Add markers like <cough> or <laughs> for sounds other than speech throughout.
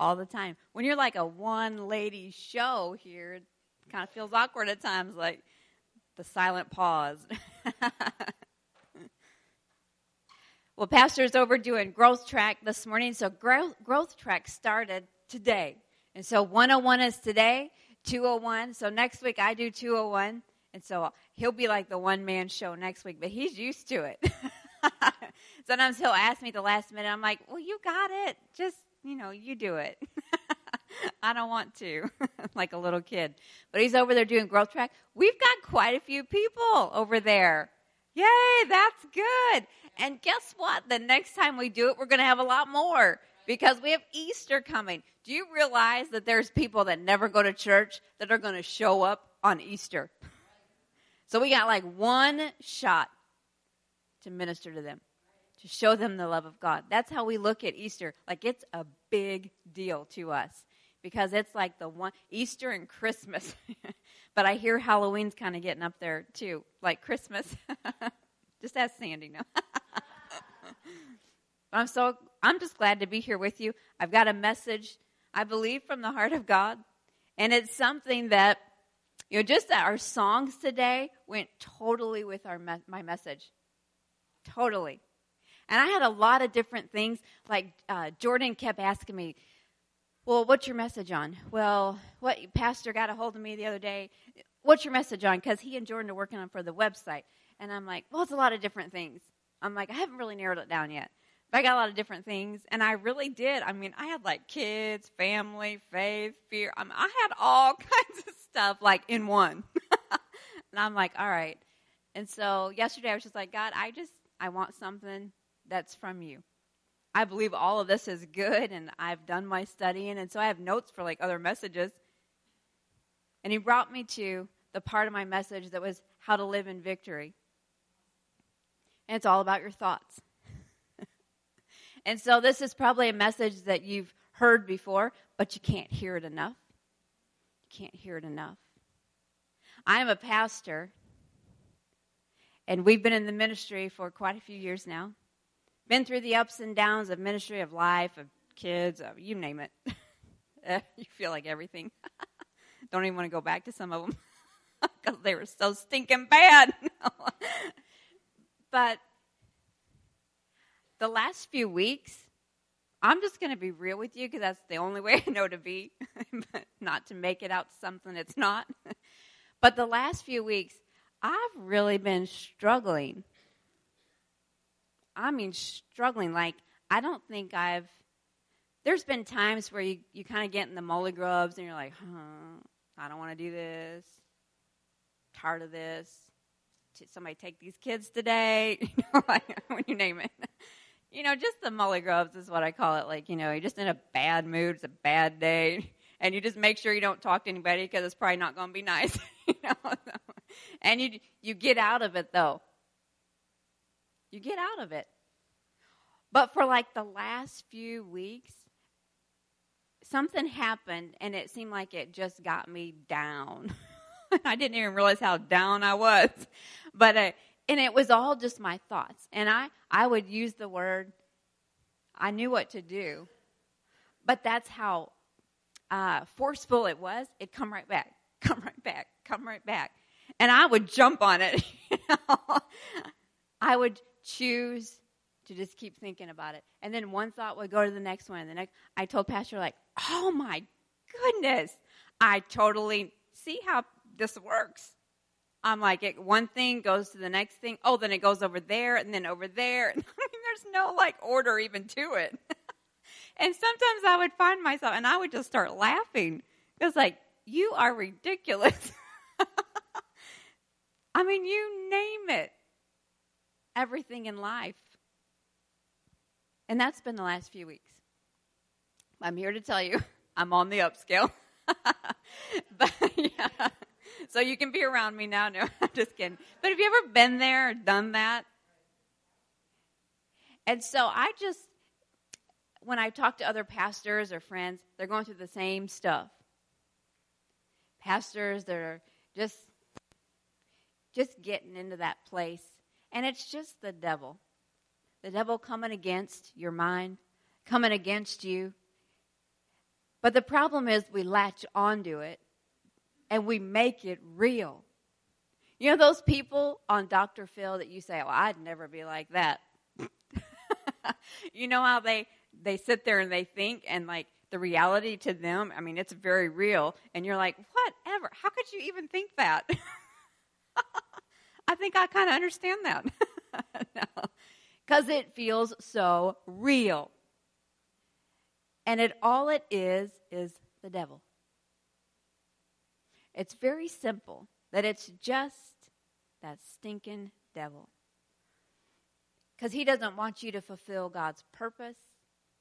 All the time. When you're like a one lady show here, it kind of feels awkward at times, like the silent pause. <laughs> well, Pastor's over doing Growth Track this morning, so Growth, growth Track started today. And so 101 is today, 201. So next week I do 201. And so he'll be like the one man show next week, but he's used to it. <laughs> Sometimes he'll ask me the last minute. I'm like, well, you got it. Just you know, you do it. <laughs> I don't want to, <laughs> like a little kid. But he's over there doing growth track. We've got quite a few people over there. Yay, that's good. And guess what? The next time we do it, we're going to have a lot more because we have Easter coming. Do you realize that there's people that never go to church that are going to show up on Easter? <laughs> So we got like one shot to minister to them to show them the love of God. That's how we look at Easter. Like it's a big deal to us because it's like the one Easter and Christmas. <laughs> but I hear Halloween's kind of getting up there too, like Christmas. <laughs> just ask Sandy now. <laughs> I'm so I'm just glad to be here with you. I've got a message I believe from the heart of God, and it's something that you know just that our songs today went totally with our my message. Totally. And I had a lot of different things. Like uh, Jordan kept asking me, "Well, what's your message on?" Well, what pastor got a hold of me the other day. What's your message on? Because he and Jordan are working on for the website, and I'm like, "Well, it's a lot of different things." I'm like, I haven't really narrowed it down yet. But I got a lot of different things, and I really did. I mean, I had like kids, family, faith, fear. I, mean, I had all <laughs> kinds of stuff like in one. <laughs> and I'm like, all right. And so yesterday I was just like, God, I just I want something that's from you. I believe all of this is good, and I've done my studying, and so I have notes for like other messages. And he brought me to the part of my message that was how to live in victory. And it's all about your thoughts. <laughs> and so this is probably a message that you've heard before, but you can't hear it enough. You can't hear it enough. I am a pastor, and we've been in the ministry for quite a few years now been through the ups and downs of ministry, of life, of kids, of you name it. <laughs> you feel like everything. <laughs> Don't even want to go back to some of them because <laughs> they were so stinking bad. but the last few weeks, I'm just going to be real with you because that's the only way I know to be, not to make it out something it's not. but the last few weeks, I've really been struggling I mean, struggling. Like, I don't think I've. There's been times where you, you kind of get in the molly grubs and you're like, huh, I don't want to do this. Tired of this. Somebody take these kids today. <laughs> You know, like, <laughs> when you name it. You know, just the molly grubs is what I call it. Like, you know, you're just in a bad mood. It's a bad day. <laughs> And you just make sure you don't talk to anybody because it's probably not going to be nice. you know? And you, you get out of it, though you get out of it. But for like the last few weeks, something happened and it seemed like it just got me down. <laughs> I didn't even realize how down I was. But uh, and it was all just my thoughts. And I I would use the word I knew what to do. But that's how uh, forceful it was. It'd come right back, <laughs> come right back, come right back. And I would jump on it. <laughs> You know? I would choose to just keep thinking about it. And then one thought would go to the next one. And the next, I told Pastor, like, oh my goodness, I totally see how this works. I'm like, it, one thing goes to the next thing. Oh, then it goes over there and then over there. <laughs> I mean, there's no like order even to it. <laughs> and sometimes I would find myself and I would just start laughing. It's like, you are ridiculous. <laughs> I mean, you name it everything in life. And that's been the last few weeks. I'm here to tell you <laughs> I'm on the upscale. <laughs> but yeah. So you can be around me now. <laughs> No, I'm just kidding. But have you ever been there or done that? And so I just, when I talk to other pastors or friends, they're going through the same stuff. Pastors that are just, just getting into that place. And it's just the devil. The devil coming against your mind, coming against you. But the problem is we latch onto it and we make it real. You know those people on Dr. Phil that you say, "Well, I'd never be like that." <laughs> you know how they they sit there and they think and like the reality to them, I mean, it's very real and you're like, "Whatever. How could you even think that?" <laughs> I think I kind of understand that. <laughs> no. Cuz it feels so real. And it all it is is the devil. It's very simple that it's just that stinking devil. Because he doesn't want you to fulfill God's purpose.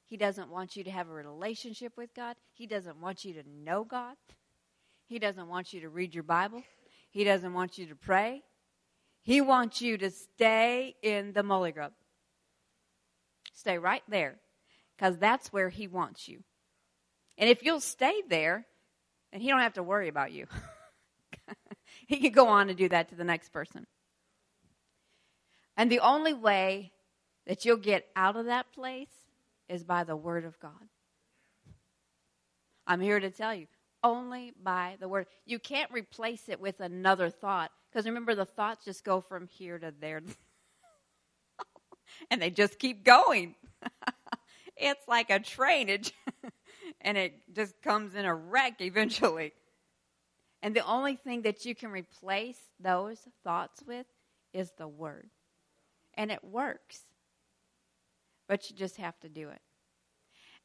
He doesn't want you to have a relationship with God. He doesn't want you to know God. He doesn't want you to read your Bible. He doesn't want you to pray. He wants you to stay in the molly grub. Stay right there because that's where he wants you. And if you'll stay there, and he don't have to worry about you. <laughs> he can go on and do that to the next person. And the only way that you'll get out of that place is by the word of God. I'm here to tell you, only by the word. You can't replace it with another thought because remember the thoughts just go from here to there. <laughs> and they just keep going. <laughs> it's like a train. It <laughs> and it just comes in a wreck eventually. And the only thing that you can replace those thoughts with is the word. And it works. But you just have to do it.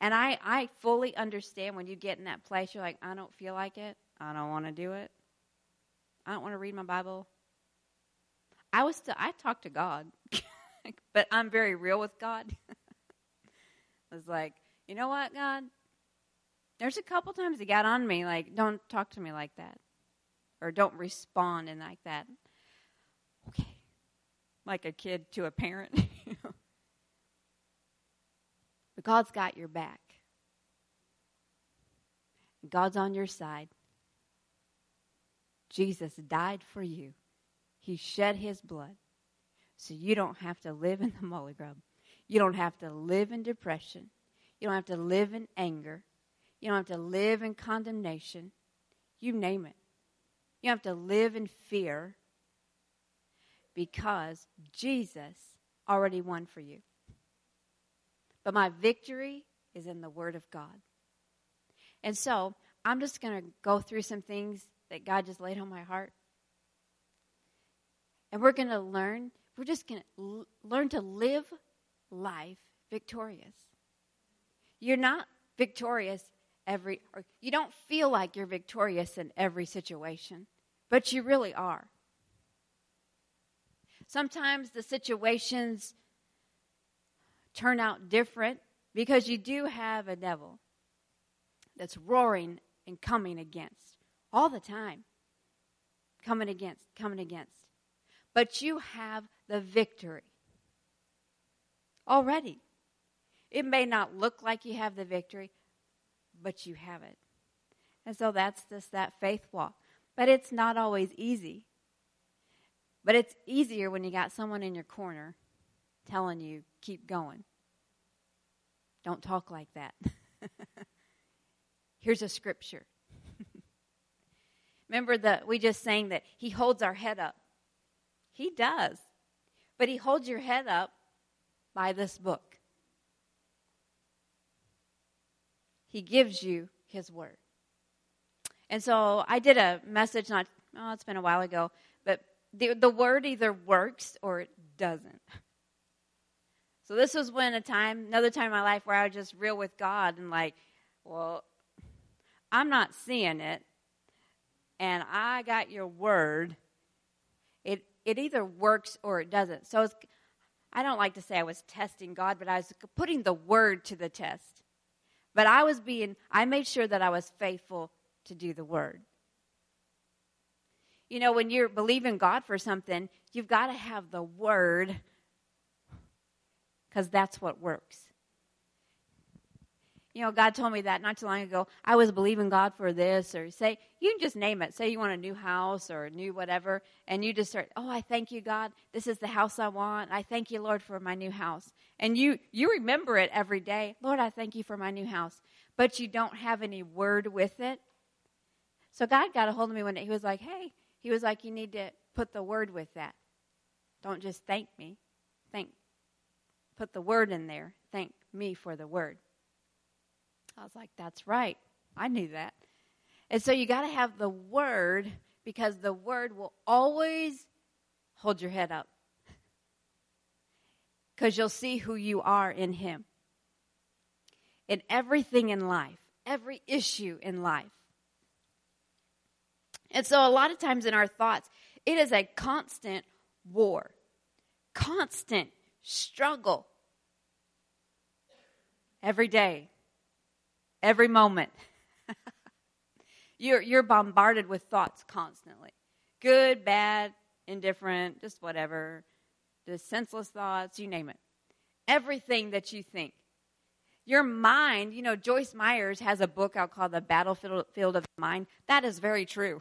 And I, I fully understand when you get in that place, you're like, I don't feel like it. I don't want to do it. I don't want to read my Bible. I was still, I talk to God, <laughs> but I'm very real with God. <laughs> I was like, you know what, God? There's a couple times he got on me, like, don't talk to me like that. Or don't respond and like that. Okay. Like a kid to a parent. <laughs> but God's got your back. God's on your side. Jesus died for you. He shed his blood so you don't have to live in the molly grub. You don't have to live in depression. You don't have to live in anger. You don't have to live in condemnation. You name it. You have to live in fear because Jesus already won for you. But my victory is in the Word of God. And so I'm just going to go through some things that God just laid on my heart. And we're going to learn, we're just going to l- learn to live life victorious. You're not victorious every, or you don't feel like you're victorious in every situation, but you really are. Sometimes the situations turn out different because you do have a devil that's roaring and coming against all the time. Coming against, coming against. But you have the victory already. It may not look like you have the victory, but you have it. And so that's just that faith walk. But it's not always easy. But it's easier when you got someone in your corner telling you, keep going. Don't talk like that. <laughs> Here's a scripture. Remember that we just sang that he holds our head up. He does. But he holds your head up by this book. He gives you His Word. And so I did a message not, oh, it's been a while ago, but the, the Word either works or it doesn't. So this was when a time, another time in my life where I was just real with God and like, well, I'm not seeing it, and I got your word. It it either works or it doesn't. So I don't like to say I was testing God, but I was putting the word to the test. But I was being, I made sure that I was faithful to do the word. You know, when you're believing God for something, you've got to have the word because that's what works. You know, God told me that not too long ago. I was believing God for this, or say, you can just name it. Say you want a new house or a new whatever, and you just start, oh, I thank you, God. This is the house I want. I thank you, Lord, for my new house. And you, you remember it every day. Lord, I thank you for my new house. But you don't have any word with it. So God got a hold of me one day. He was like, hey, he was like, you need to put the word with that. Don't just thank me. Thank. Put the word in there. Thank me for the word. I was like, that's right. I knew that. And so you got to have the word because the word will always hold your head up. Because you'll see who you are in Him. In everything in life, every issue in life. And so a lot of times in our thoughts, it is a constant war, constant struggle every day every moment. <laughs> you're, you're bombarded with thoughts constantly good, bad, indifferent, just whatever, just senseless thoughts, you name it. Everything that you think. Your mind, you know, Joyce Myers has a book out called The Battlefield of the Mind. That is very true.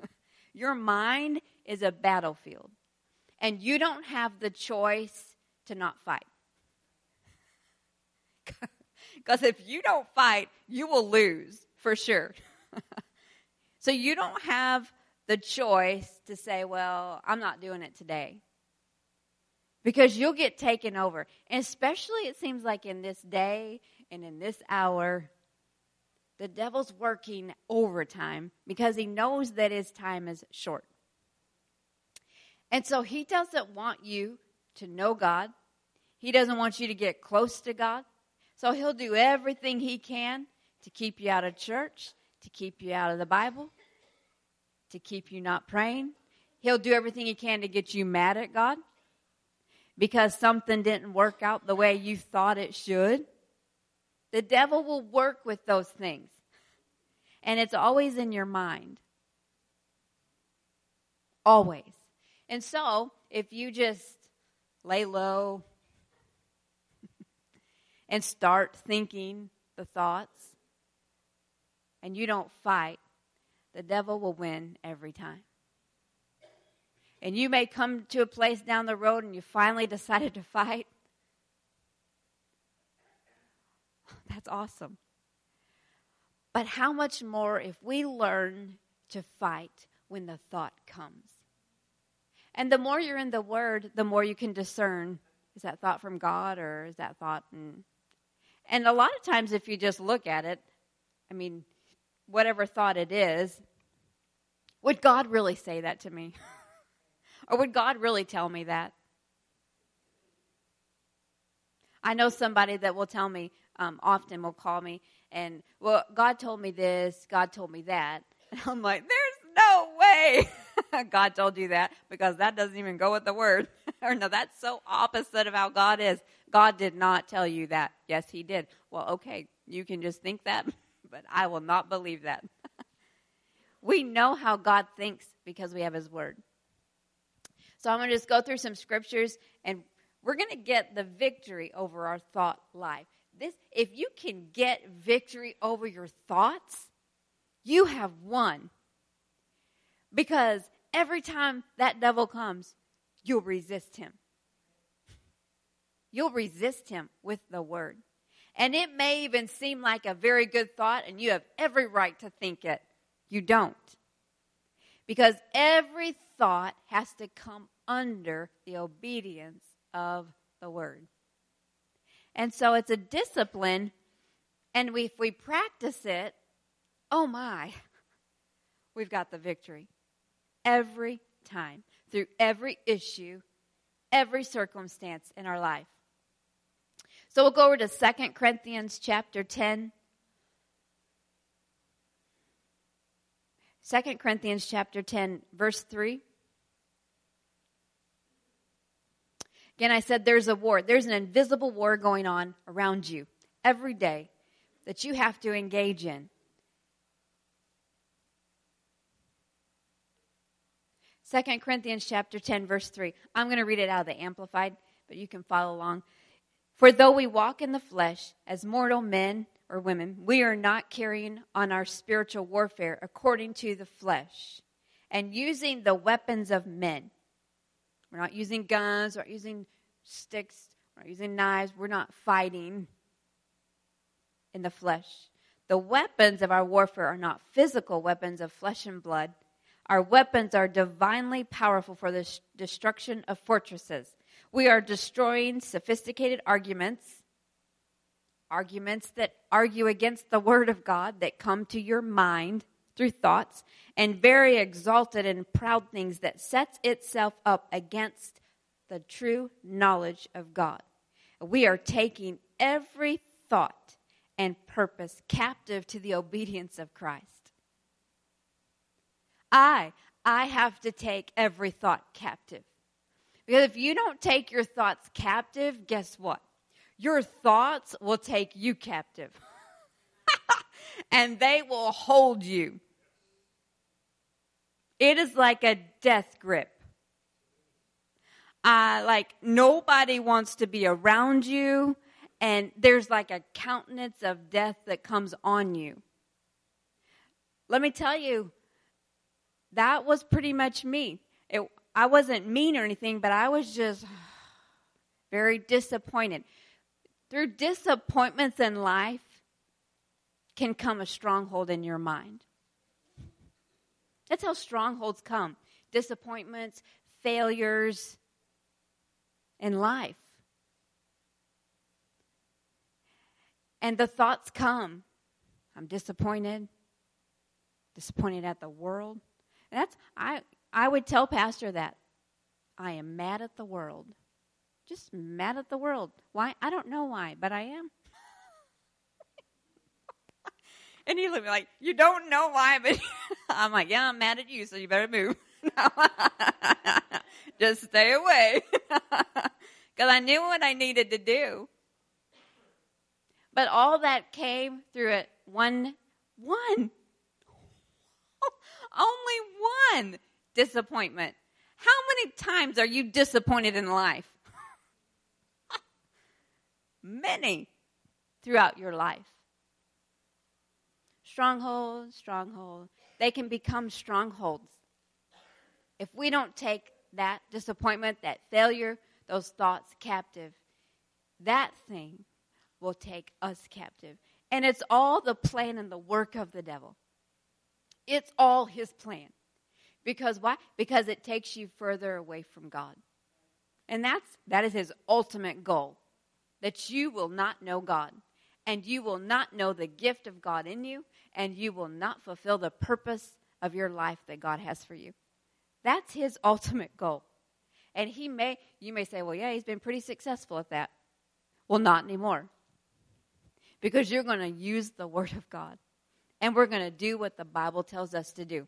<laughs> Your mind is a battlefield, and you don't have the choice to not fight. <laughs> Because if you don't fight, you will lose for sure. <laughs> so you don't have the choice to say, well, I'm not doing it today. Because you'll get taken over. And especially, it seems like in this day and in this hour, the devil's working overtime because he knows that his time is short. And so he doesn't want you to know God. He doesn't want you to get close to God. So he'll do everything he can to keep you out of church, to keep you out of the Bible, to keep you not praying. He'll do everything he can to get you mad at God because something didn't work out the way you thought it should. The devil will work with those things. And it's always in your mind. Always. And so, if you just lay low, and start thinking the thoughts and you don't fight, the devil will win every time. And you may come to a place down the road and you finally decided to fight. <laughs> That's awesome. But how much more if we learn to fight when the thought comes? And the more you're in the Word, the more you can discern is that thought from God or is that thought and a lot of times, if you just look at it, I mean, whatever thought it is, would God really say that to me? <laughs> or would God really tell me that? I know somebody that will tell me, um, often will call me, and, well, God told me this, God told me that. <laughs> And I'm like, there's no way <laughs> God told you that because that doesn't even go with the word. <laughs> or no, that's so opposite of how God is. God did not tell you that. Yes, He did. Well, okay, you can just think that, <laughs> but I will not believe that. <laughs> we know how God thinks because we have His Word. So I'm going to just go through some scriptures and we're going to get the victory over our thought life. This, if you can get victory over your thoughts, you have won. Because every time that devil comes, you'll resist him you'll resist him with the word. And it may even seem like a very good thought, and you have every right to think it. You don't. Because every thought has to come under the obedience of the word. And so it's a discipline, and we, if we practice it, oh my, we've got the victory. Every time, through every issue, every circumstance in our life. So we'll go over to 2 Corinthians chapter 10. 2 Corinthians chapter 10, verse 3. Again, I said there's a war. There's an invisible war going on around you every day that you have to engage in. 2 Corinthians chapter 10 verse 3. I'm going to read it out of the amplified, but you can follow along. For though we walk in the flesh as mortal men or women, we are not carrying on our spiritual warfare according to the flesh and using the weapons of men. We're not using guns, we're not using sticks, we're not using knives, we're not fighting in the flesh. The weapons of our warfare are not physical weapons of flesh and blood. Our weapons are divinely powerful for the destruction of fortresses. We are destroying sophisticated arguments, arguments that argue against the Word of God that come to your mind through thoughts, and very exalted and proud things that sets itself up against the true knowledge of God. We are taking every thought and purpose captive to the obedience of Christ. I, I have to take every thought captive. Because if you don't take your thoughts captive, guess what? Your thoughts will take you captive. <laughs> and they will hold you. It is like a death grip. Uh, like nobody wants to be around you, and there's like a countenance of death that comes on you. Let me tell you, that was pretty much me. It, I wasn't mean or anything, but I was just <sighs> very disappointed. Through disappointments in life can come a stronghold in your mind. That's how strongholds come disappointments, failures in life. And the thoughts come I'm disappointed, disappointed at the world. That's I I would tell pastor that I am mad at the world. Just mad at the world. Why? I don't know why, but I am. <laughs> and he looked like, You don't know why, but <laughs> I'm like, Yeah, I'm mad at you, so you better move. <laughs> Just stay away. Because I knew what I needed to do. But all that came through it one, one, only one disappointment. How many times are you disappointed in life? <laughs> Many throughout your life. Stronghold, stronghold. They can become strongholds. If we don't take that disappointment, that failure, those thoughts captive, that thing will take us captive. And it's all the plan and the work of the devil. It's all his plan. Because why? Because it takes you further away from God. And that's that is his ultimate goal. That you will not know God and you will not know the gift of God in you and you will not fulfill the purpose of your life that God has for you. That's his <laughs> ultimate goal. And he may you may say, "Well, yeah, he's been pretty successful at that." Well, not anymore. Because you're going to use the word of God and we're going to do what the Bible tells us to do.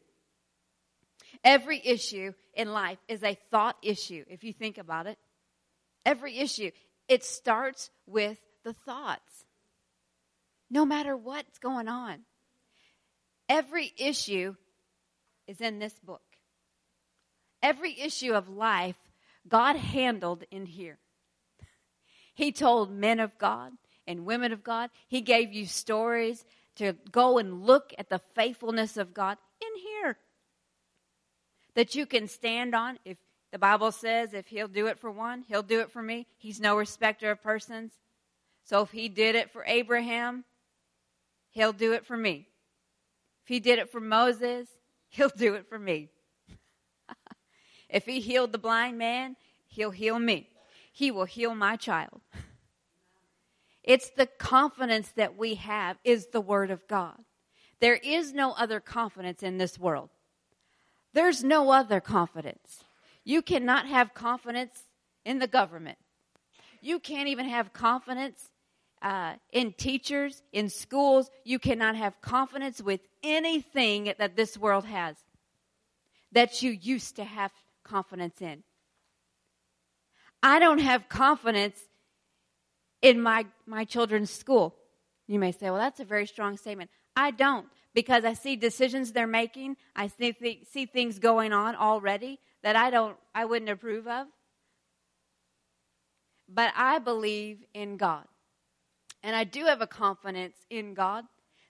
Every issue in life is a thought issue, if you think about it. Every issue, it starts with the thoughts. No matter what's going on, every issue is in this book. Every issue of life, God handled in here. He told men of God and women of God, He gave you stories to go and look at the faithfulness of God in here that you can stand on. If the Bible says if He'll do it for one, He'll do it for me. He's no respecter of persons. So if He did it for Abraham, He'll do it for me. If He did it for Moses, <laughs> He'll do it for me. <laughs> if He healed the blind man, He'll heal me. He will heal my child. <laughs> It's the confidence that we have is the Word of God. There is no other confidence in this world. There's no other confidence. You cannot have confidence in the government. You can't even have confidence uh, in teachers, in schools. You cannot have confidence with anything that this world has that you used to have confidence in. I don't have confidence in my, my children's school. You may say, well, that's a very strong statement. I don't, because I see decisions they're making. I see, th- see things going on already that I don't, I wouldn't approve of. But I believe in God. And I do have a confidence in God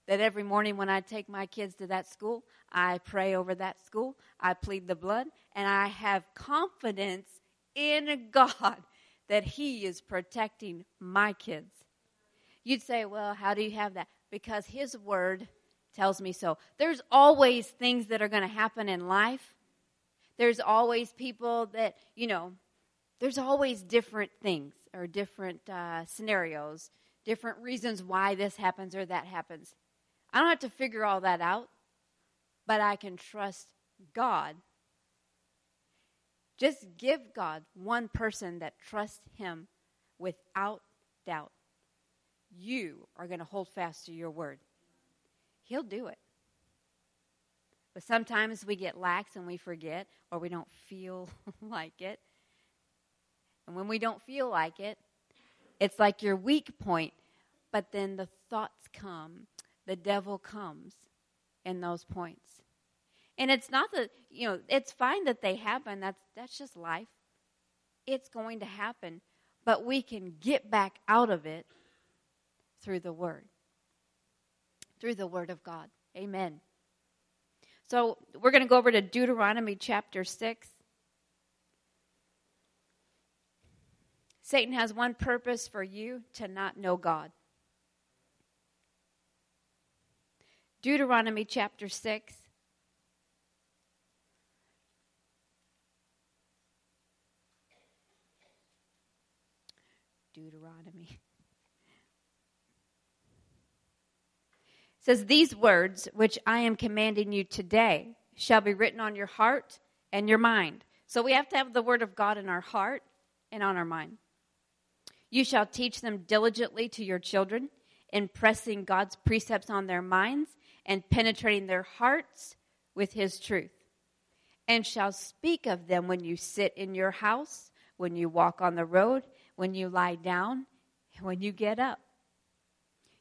that every morning when I take my kids to that school, I pray over that school, I plead the blood, and I have confidence in <laughs> God that He is protecting my kids. You'd say, well, how do you have that? Because His Word tells me so. There's always things that are going to happen in life. There's always people that, you know, there's always different things or different uh, scenarios, different reasons why this happens or that happens. I don't have to figure all that out, but I can trust God. Just give God one person that trusts Him without doubt. You are going to hold fast to your word. He'll do it. But sometimes we get lax and we forget, or we don't feel <laughs> like it. And when we don't feel like it, it's like your weak point, but then the thoughts come, the devil comes in those points. And it's not that, you know, it's fine that they happen. That's that's just life. It's going to happen, but we can get back out of it through the word. Through the word of God. Amen. So, we're going to go over to Deuteronomy chapter 6. Satan has one purpose for you to not know God. Deuteronomy chapter 6. Deuteronomy. says these words which I am commanding you today shall be written on your heart and your mind. So we have to have the word of God in our heart and on our mind. You shall teach them diligently to your children, impressing God's precepts on their minds and penetrating their hearts with his truth. And shall speak of them when you sit in your house, when you walk on the road, when you lie down, and when you get up.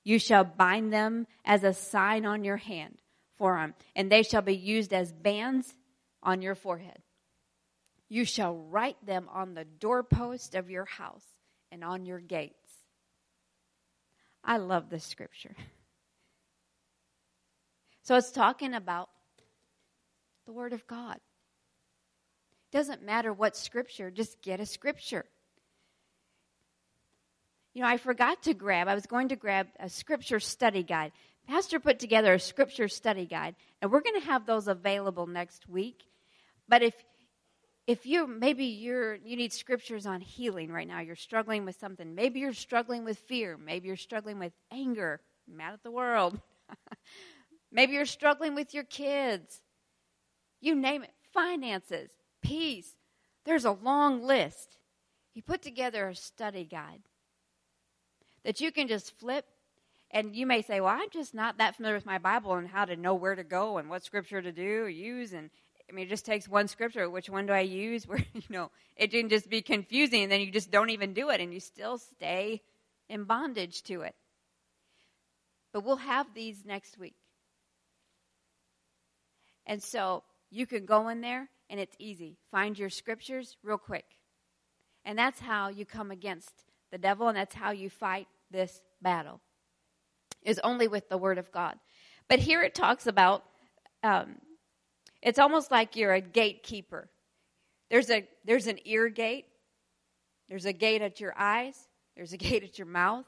You shall bind them as a sign on your hand, for them, and they shall be used as bands on your forehead. You shall write them on the doorpost of your house and on your gates. I love this scripture. So it's talking about the Word of God. Doesn't matter what scripture, just get a scripture. You know, I forgot to grab, I was going to grab a scripture study guide. Pastor put together a scripture study guide, and we're going to have those available next week. But if if you maybe you're you need scriptures on healing right now, you're struggling with something. Maybe you're struggling with fear. Maybe you're struggling with anger, mad at the world. <laughs> Maybe you're struggling with your kids. You name it. Finances, peace. There's a long list. He put together a study guide that you can just flip. And you may say, well, I'm just not that familiar with my Bible and how to know where to go and what scripture to do, use. And I mean, it just takes one scripture. Which one do I use? <laughs> Where, you know, it can just be confusing and then you just don't even do it and you still stay in bondage to it. But we'll have these next week. And so you can go in there and it's easy. Find your scriptures real quick. And that's how you come against the devil and that's how you fight this battle. Is only with the word of God. But here it talks about um, it's almost like you're a gatekeeper. There's a there's an ear gate. There's a gate at your eyes. There's a <laughs> gate at your mouth.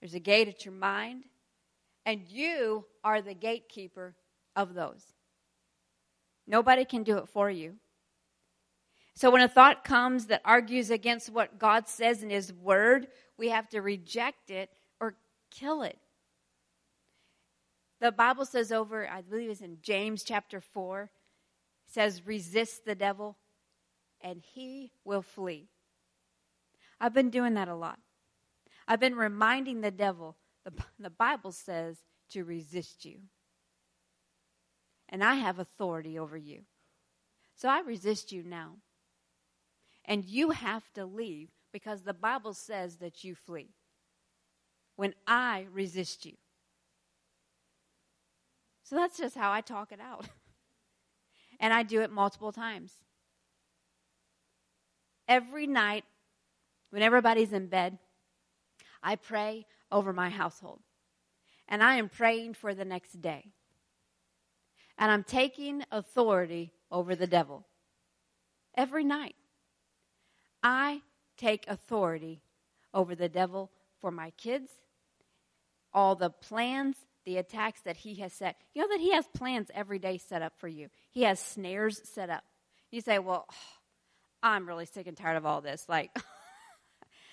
There's a gate at your mind. And you are the gatekeeper of those. Nobody can do it for you. So when a thought comes that argues against what God says in His Word, we have to reject it or kill it. The Bible says over, I believe it's in James chapter 4, says, resist the devil and he will flee. I've been doing that a lot. I've been reminding the devil, the, the Bible says to resist you and I have authority over you. So I resist you now. And you have to leave because the Bible says that you flee. When I resist you. So that's just how I talk it out. <laughs> and I do it multiple times. Every night, when everybody's in bed, I pray over my household. And I am praying for the next day. And I'm taking authority over the devil. Every night. I take authority over the devil for my kids, all the plans, the attacks that he has set. You know that he has plans every day set up for you, he has snares set up. You say, Well, <sighs> I'm really sick and tired of all this. Like,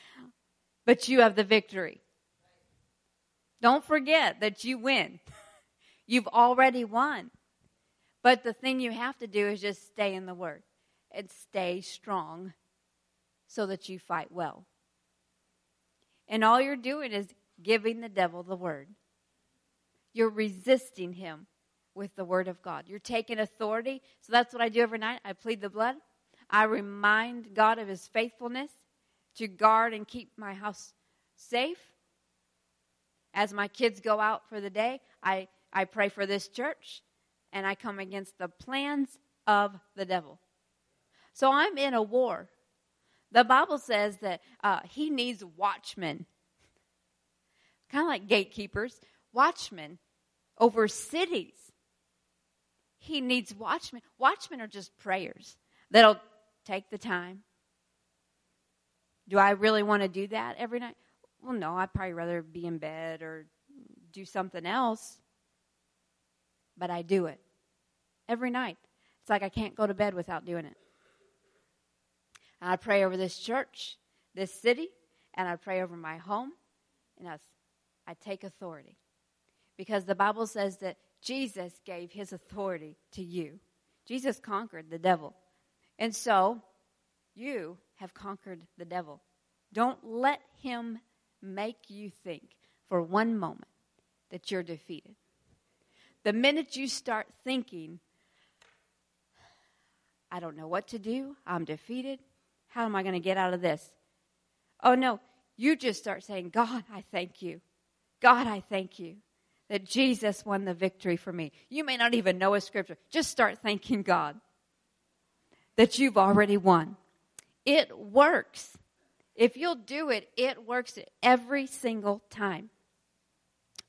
<laughs> but you have the victory. Don't forget that you win. <laughs> You've already won. But the thing you have to do is just stay in the Word and stay strong so that you fight well. And all you're doing is giving the devil the Word. You're resisting him with the Word of God. You're taking authority. So that's what I do every night. I plead the blood. I remind God of his faithfulness to guard and keep my house safe. As my kids go out for the day, I, I pray for this church and I come against the plans of the devil. So I'm in a war. The Bible says that uh, he needs watchmen, kind of like gatekeepers, watchmen over cities. He needs watchmen. Watchmen are just prayers that'll take the time. Do I really want to do that every night? Well, no, I'd probably rather be in bed or do something else. But I do it every night. It's like I can't go to bed without doing it. And I pray over this church, this city, and I pray over my home, and I, I take authority. Because the Bible says that Jesus gave his authority to you. Jesus conquered the devil. And so, you have conquered the devil. Don't let him make you think for one moment that you're defeated. The minute you start thinking, I don't know what to do, I'm defeated, how am I going to get out of this? Oh no, you just start saying, God, I thank you. God, I thank you that Jesus won the victory for me. You may not even know a scripture. Just start thanking God that you've already won. It works. If you'll do it, it works every single time.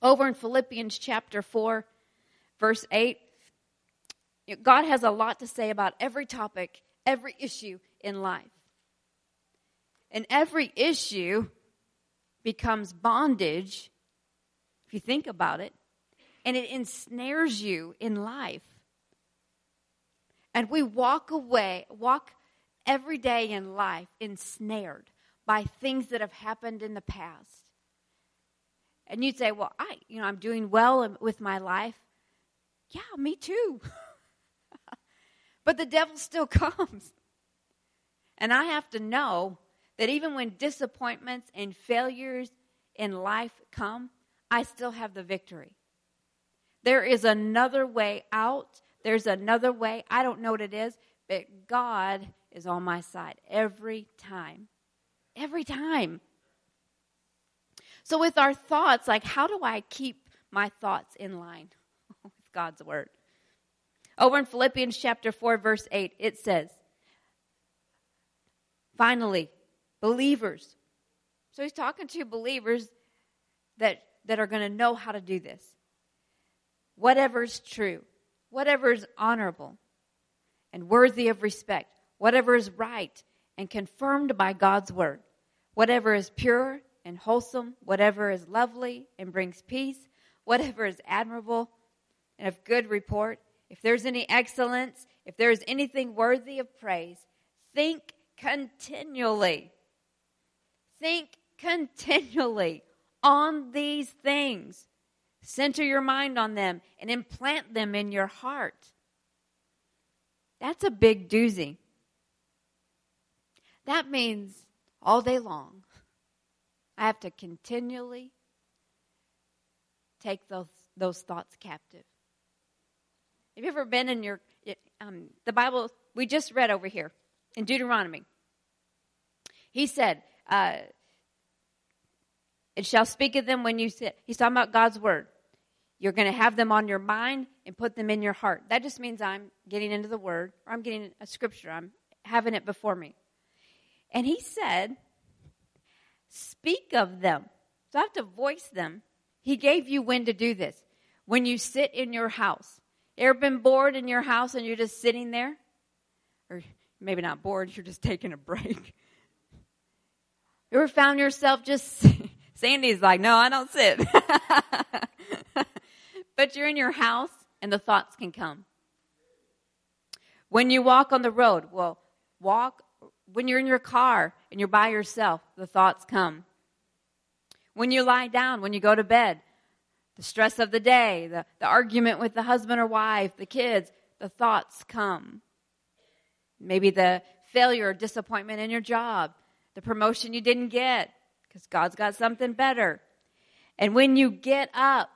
Over in Philippians chapter 4, verse 8, God has a lot to say about every topic, every issue in life. And every issue becomes bondage, if you think about it, and it ensnares you in life. And we walk away, walk every day in life ensnared by things that have happened in the past. And you'd say, "Well, I, you know, I'm doing well with my life." Yeah, me too. <laughs> but the devil still <laughs> comes. And I have to know that even when disappointments and failures in life come, I still have the victory. There is another way out. There's another way. I don't know what it is, but God is on my side every time. Every time. So, with our thoughts, like, how do I keep my thoughts in line <laughs> with God's word? Over in Philippians chapter 4, verse 8, it says, Finally, believers. So he's talking to believers that, that are going to know how to do this. Whatever is true, whatever is honorable and worthy of respect, whatever is right and confirmed by God's word, whatever is pure and wholesome, whatever is lovely and brings peace, whatever is admirable and of good report, if there's any excellence, if there is anything worthy of praise, think continually Think continually on these things. Center your mind on them and implant them in your heart. That's a big doozy. That means all day long, I have to continually take those, those thoughts captive. Have you ever been in your, um, the Bible we just read over here in Deuteronomy? He said, uh, it shall speak of them when you sit. He's talking about God's word. You're going to have them on your mind and put them in your heart. That just means I'm getting into the word or I'm getting a scripture. I'm having it before me. And he said, Speak of them. So I have to voice them. He gave you when to do this. When you sit in your house. Ever been bored in your house and you're just sitting there? Or maybe not bored, you're just taking a break. <laughs> You ever found yourself just, <laughs> Sandy's like, no, I don't sit. <laughs> but you're in your house and the thoughts can come. When you walk on the road, well, walk, when you're in your car and you're by yourself, the thoughts come. When you lie down, when you go to bed, the stress of the day, the, the argument with the husband or wife, the kids, the thoughts come. Maybe the failure or disappointment in your job, the promotion you didn't get because God's got something better. And when you get up,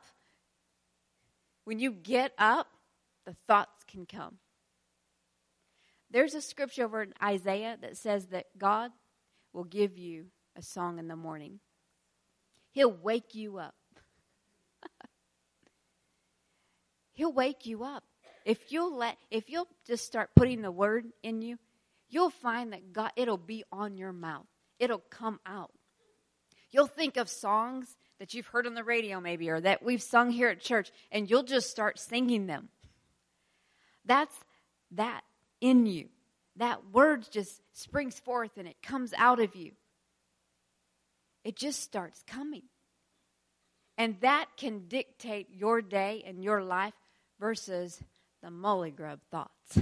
when you get up, the thoughts can come. There's a scripture over in Isaiah that says that God will give you a song in the morning. He'll wake you up. <laughs> He'll wake you up. If you'll let if you'll just start putting the word in you, you'll find that God it'll be on your mouth. It'll come out. You'll think of songs that you've heard on the radio maybe or that we've sung here at church and you'll just start singing them. That's that in you. That word just springs forth and it comes out of you. It just starts coming. And that can dictate your day and your life versus the molly grub thoughts.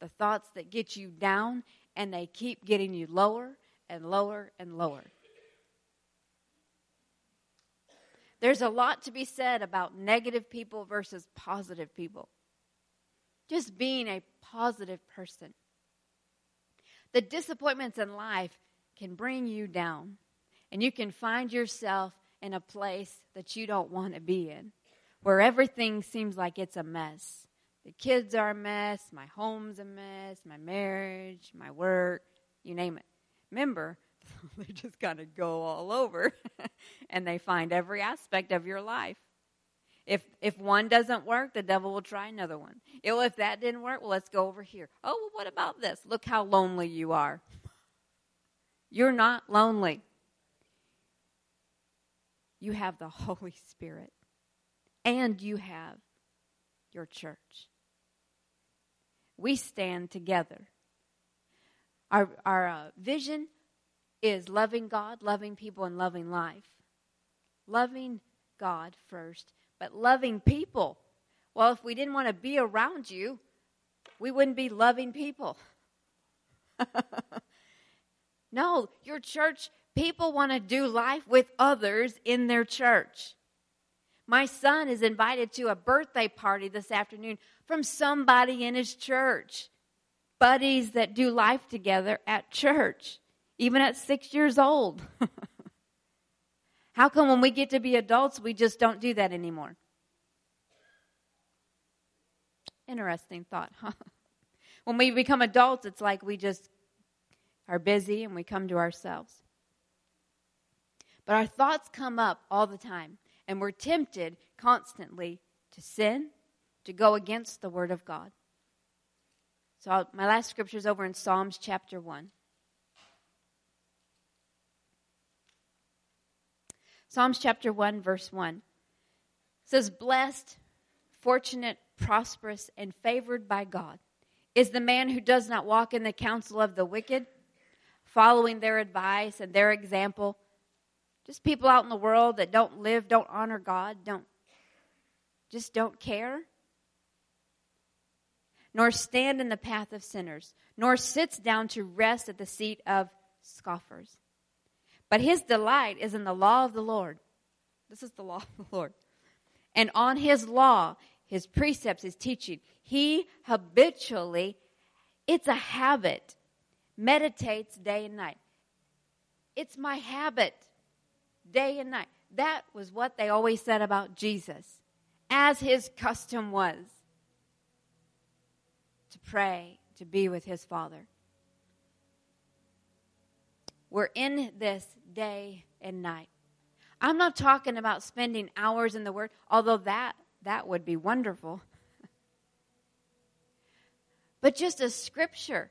The thoughts that get you down and they keep getting you lower and lower and lower. There's a lot to be said about negative people versus positive people. Just being a positive person. The disappointments in life can bring you down, and you can find yourself in a place that you don't want to be in, where everything seems like it's a mess. The kids are a mess, my home's a mess, my marriage, my work, you name it. Remember, <laughs> they just kind of go all over <laughs> and they find every aspect of your life. If if one doesn't work, the devil will try another one. If that didn't work, well, let's go over here. Oh, well, what about this? Look how lonely you are. You're not lonely. You have the <laughs> Holy Spirit, and you have your church. We stand together. Our, our uh, vision is loving God, loving people, and loving life. Loving God first, but loving people. Well, if we didn't want to be around you, we wouldn't be loving people. <laughs> no, your church, people want to do life with others in their church. My son is invited to a birthday party this afternoon from somebody in his church. Buddies that do life together at church, even at six years old. <laughs> How come when we get to be adults, we just don't do that anymore? Interesting thought, huh? <laughs> When we become adults, it's like we just are busy and we come to ourselves. But our thoughts come up all the time, and we're tempted constantly to sin, to go against the Word of God. So, I'll, my last scripture is over in Psalms chapter 1. Psalms chapter 1, verse 1 says, Blessed, fortunate, prosperous, and favored by God is the man who does not walk in the counsel of the wicked, following their advice and their example. Just people out in the world that don't live, don't honor God, don't just don't care. Nor stand in the path of sinners, nor sits down to rest at the seat of scoffers. But his delight is in the law of the Lord. This is the law of the Lord. And on his law, his precepts, his teaching, he habitually, it's a habit, meditates day and night. It's my habit, day and night. That was what they always said about Jesus, as his custom was to pray, to be with his Father. We're in this day and night. I'm not talking about spending hours in the Word, although that, that would be wonderful. <laughs> but just a scripture.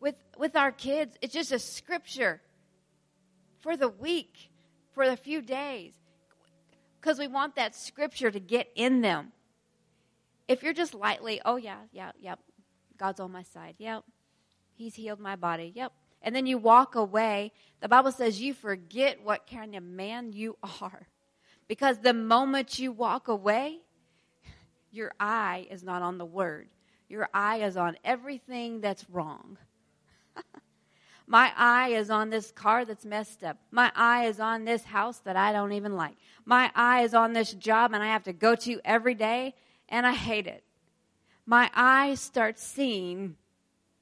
With, with our kids, it's just a scripture for the week, for a few days, because we want that scripture to get in them. If you're just lightly, oh, yeah, yeah, yep, God's on my side, yep, He's healed my body, yep, and then you walk away, the Bible says you forget what kind of man you are. Because the moment you walk away, your eye is not on the word. Your eye is on everything that's wrong. <laughs> My eye is on this car that's messed up. My eye is on this house that I don't even like. My eye is on this job and I have to go to every day and I hate it. My eye starts seeing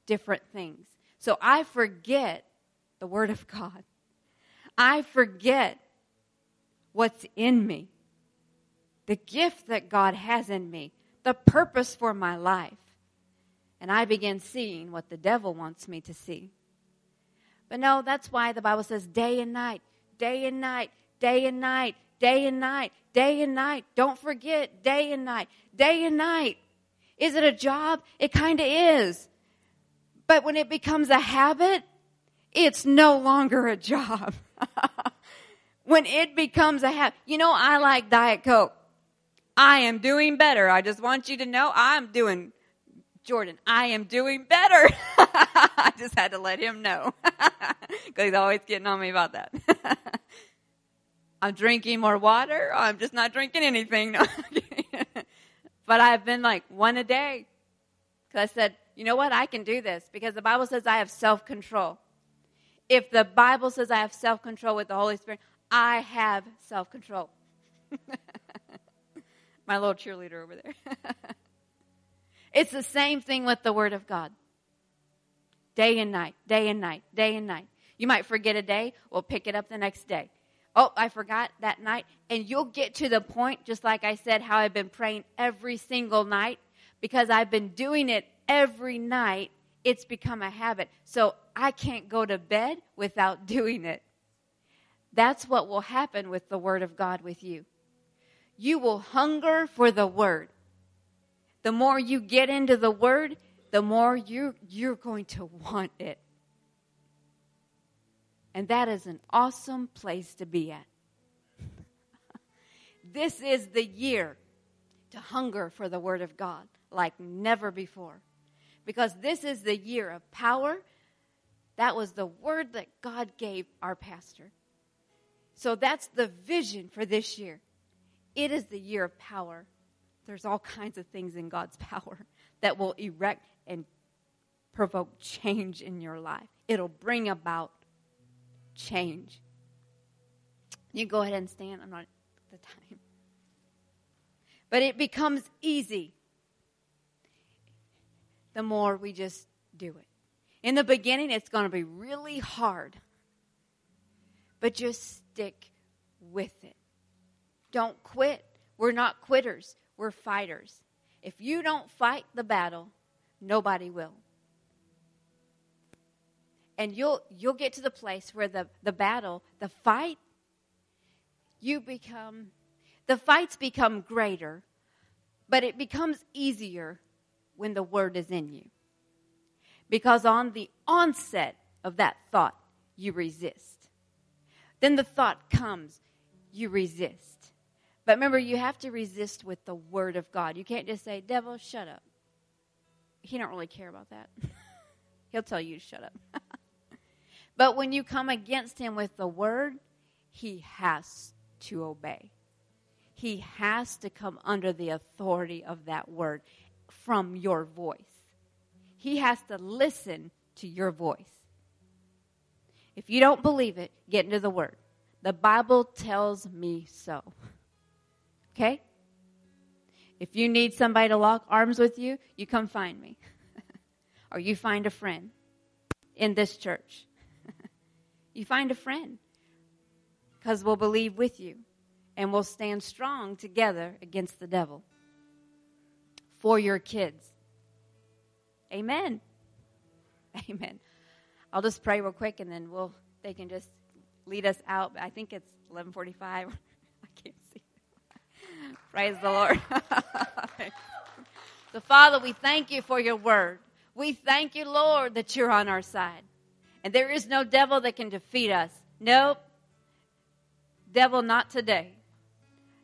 different things. So I forget the Word of God. I forget what's in me, the gift that God has in me, the purpose for my life. And I begin seeing what the devil wants me to see. But no, that's why the Bible says day and night, day and night, day and night, day and night, day and night. Don't forget day and night, day and night. Is it a job? It kind of is. But when it becomes a habit, it's no longer a job. <laughs> when it becomes a habit, you know, I like Diet Coke. I am doing better. I just want you to know I'm doing, Jordan, I am doing better. <laughs> I just had to let him know <laughs> because he's always getting on me about that. <laughs> I'm drinking more water. I'm just not drinking anything. No. but I've been like one a day because I said, you know what? I can do this because the Bible says I have self control. If the Bible says I have self control with the Holy Spirit, I have self control. My little cheerleader over there. It's the same thing with the Word of God. Day and night, day and night, day and night. You might forget a day, we'll pick it up the next day. Oh, I forgot that night. And you'll get to the point, just like I said, how I've been praying every single night because I've been doing it every night, it's become a habit. So I can't go to bed without <laughs> doing it. That's what will happen with the Word of God with you. You will hunger for the Word. The more you get into the Word, the more you're, you're going to want it. And that is an awesome place to be at. <laughs> this is the year to hunger for the Word of God like never before because this is the year of power. That was the word that God gave our pastor. So that's the vision for this year. It is the year of power. There's all kinds of things in God's <laughs> power that will erect and provoke change in your life. It'll bring about change. You go ahead and stand. I'm not the time. But it becomes easy the more we just do it. In the beginning, it's going to be really hard, but just stick with it. Don't quit. We're not quitters, we're fighters. If you don't fight the battle, nobody will. And you'll you'll get to the place where the, the battle, the fight, you become the fights become greater, but it becomes easier when the word is in you. Because on the onset of that thought, you resist. Then the thought comes, you resist. But remember, you have to resist with the word of God. You can't just say, devil, shut up. He don't really care about that. <laughs> He'll tell you to shut up. <laughs> but when you come against him with the word, he has to obey. He has to come under the authority of that word from your voice. He has to listen to your voice. If you don't believe it, get into the Word. The Bible tells me so. <laughs> Okay? If you need somebody to lock arms with you, you come find me. <laughs> or you find a friend in this church. <laughs> you find a friend because we'll believe with you and we'll stand strong together against the devil for your kids. Amen. <laughs> Amen. I'll just pray real quick and then we'll they can just lead us out. I think it's 11:45. Praise the Lord. <laughs> so, Father, we thank you for your word. We thank you, Lord, that you're on our side. And there is no devil that can defeat us. Nope. Devil, not today.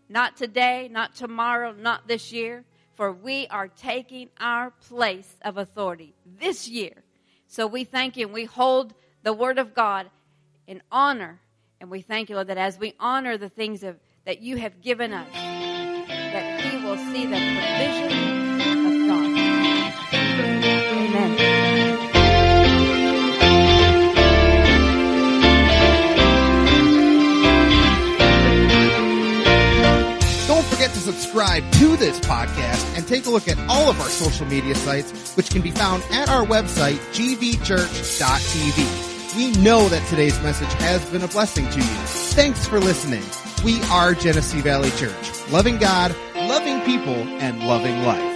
Not today, not tomorrow, not this year. For we are taking our place of authority this year. So we thank you and we hold the word of God in honor. And we thank you, Lord, that as we honor the things of, that you have given us, see the provision of God. Amen. Don't forget to subscribe to this podcast and take a look at all of our social media sites, which can be found at our website, gvchurch.tv. We know that today's message has been a blessing to you. Thanks for listening. We are Genesee Valley Church, loving God, loving people, and loving life.